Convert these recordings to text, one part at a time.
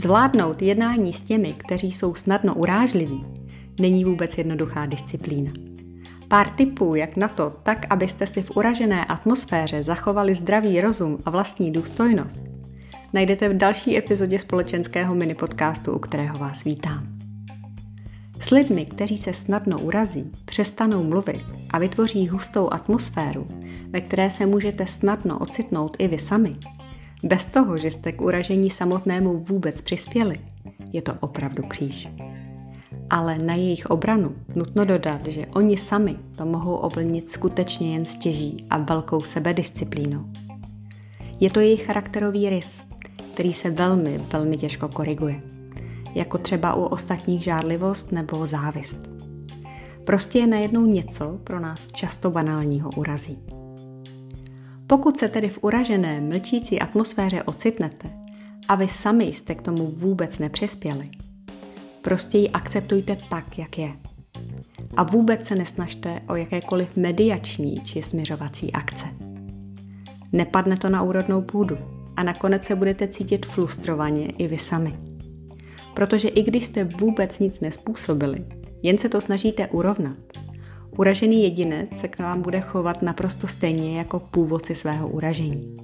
Zvládnout jednání s těmi, kteří jsou snadno urážliví, není vůbec jednoduchá disciplína. Pár tipů, jak na to, tak abyste si v uražené atmosféře zachovali zdravý rozum a vlastní důstojnost, najdete v další epizodě společenského mini podcastu, u kterého vás vítám. S lidmi, kteří se snadno urazí, přestanou mluvit a vytvoří hustou atmosféru, ve které se můžete snadno ocitnout i vy sami, bez toho, že jste k uražení samotnému vůbec přispěli, je to opravdu kříž. Ale na jejich obranu nutno dodat, že oni sami to mohou ovlnit skutečně jen stěží a velkou sebedisciplínou. Je to jejich charakterový rys, který se velmi, velmi těžko koriguje. Jako třeba u ostatních žádlivost nebo závist. Prostě je najednou něco pro nás často banálního urazí. Pokud se tedy v uražené, mlčící atmosféře ocitnete a vy sami jste k tomu vůbec nepřispěli, prostě ji akceptujte tak, jak je. A vůbec se nesnažte o jakékoliv mediační či směřovací akce. Nepadne to na úrodnou půdu a nakonec se budete cítit frustrovaně i vy sami. Protože i když jste vůbec nic nespůsobili, jen se to snažíte urovnat, Uražený jedinec se k vám bude chovat naprosto stejně jako původci svého uražení.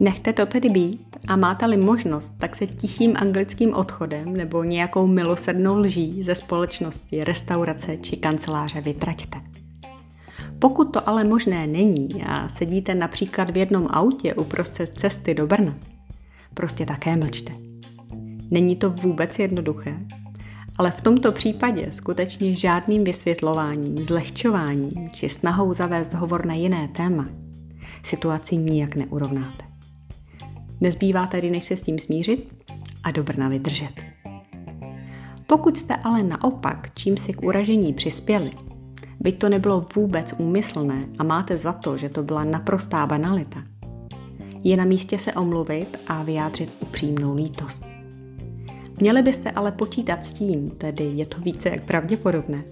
Nechte to tedy být a máte-li možnost, tak se tichým anglickým odchodem nebo nějakou milosrdnou lží ze společnosti, restaurace či kanceláře vytraťte. Pokud to ale možné není a sedíte například v jednom autě uprostřed cesty do Brna, prostě také mlčte. Není to vůbec jednoduché ale v tomto případě skutečně žádným vysvětlováním, zlehčováním či snahou zavést hovor na jiné téma situaci nijak neurovnáte. Nezbývá tedy, než se s tím smířit a do Brna vydržet. Pokud jste ale naopak čím si k uražení přispěli, byť to nebylo vůbec úmyslné a máte za to, že to byla naprostá banalita, je na místě se omluvit a vyjádřit upřímnou lítost. Měli byste ale počítat s tím, tedy je to více jak pravděpodobné,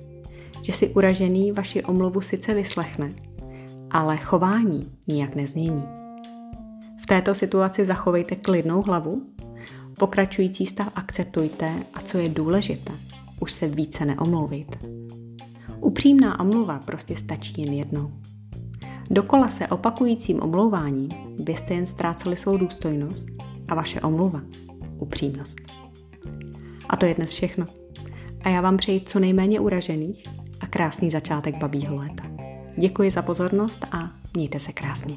že si uražený vaši omluvu sice vyslechne, ale chování nijak nezmění. V této situaci zachovejte klidnou hlavu, pokračující stav akceptujte a co je důležité, už se více neomlouvejte. Upřímná omluva prostě stačí jen jednou. Dokola se opakujícím omlouváním byste jen ztráceli svou důstojnost a vaše omluva upřímnost. A to je dnes všechno. A já vám přeji co nejméně uražených a krásný začátek babího léta. Děkuji za pozornost a mějte se krásně.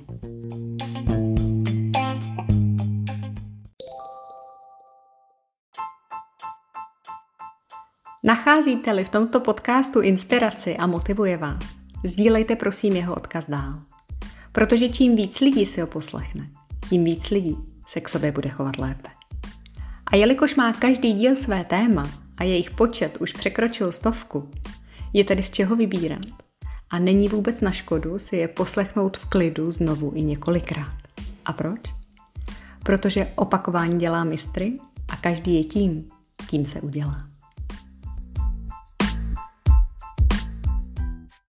Nacházíte-li v tomto podcastu inspiraci a motivuje vás, sdílejte prosím jeho odkaz dál. Protože čím víc lidí si ho poslechne, tím víc lidí se k sobě bude chovat lépe. A jelikož má každý díl své téma a jejich počet už překročil stovku, je tedy z čeho vybírat. A není vůbec na škodu si je poslechnout v klidu znovu i několikrát. A proč? Protože opakování dělá mistry a každý je tím, kým se udělá.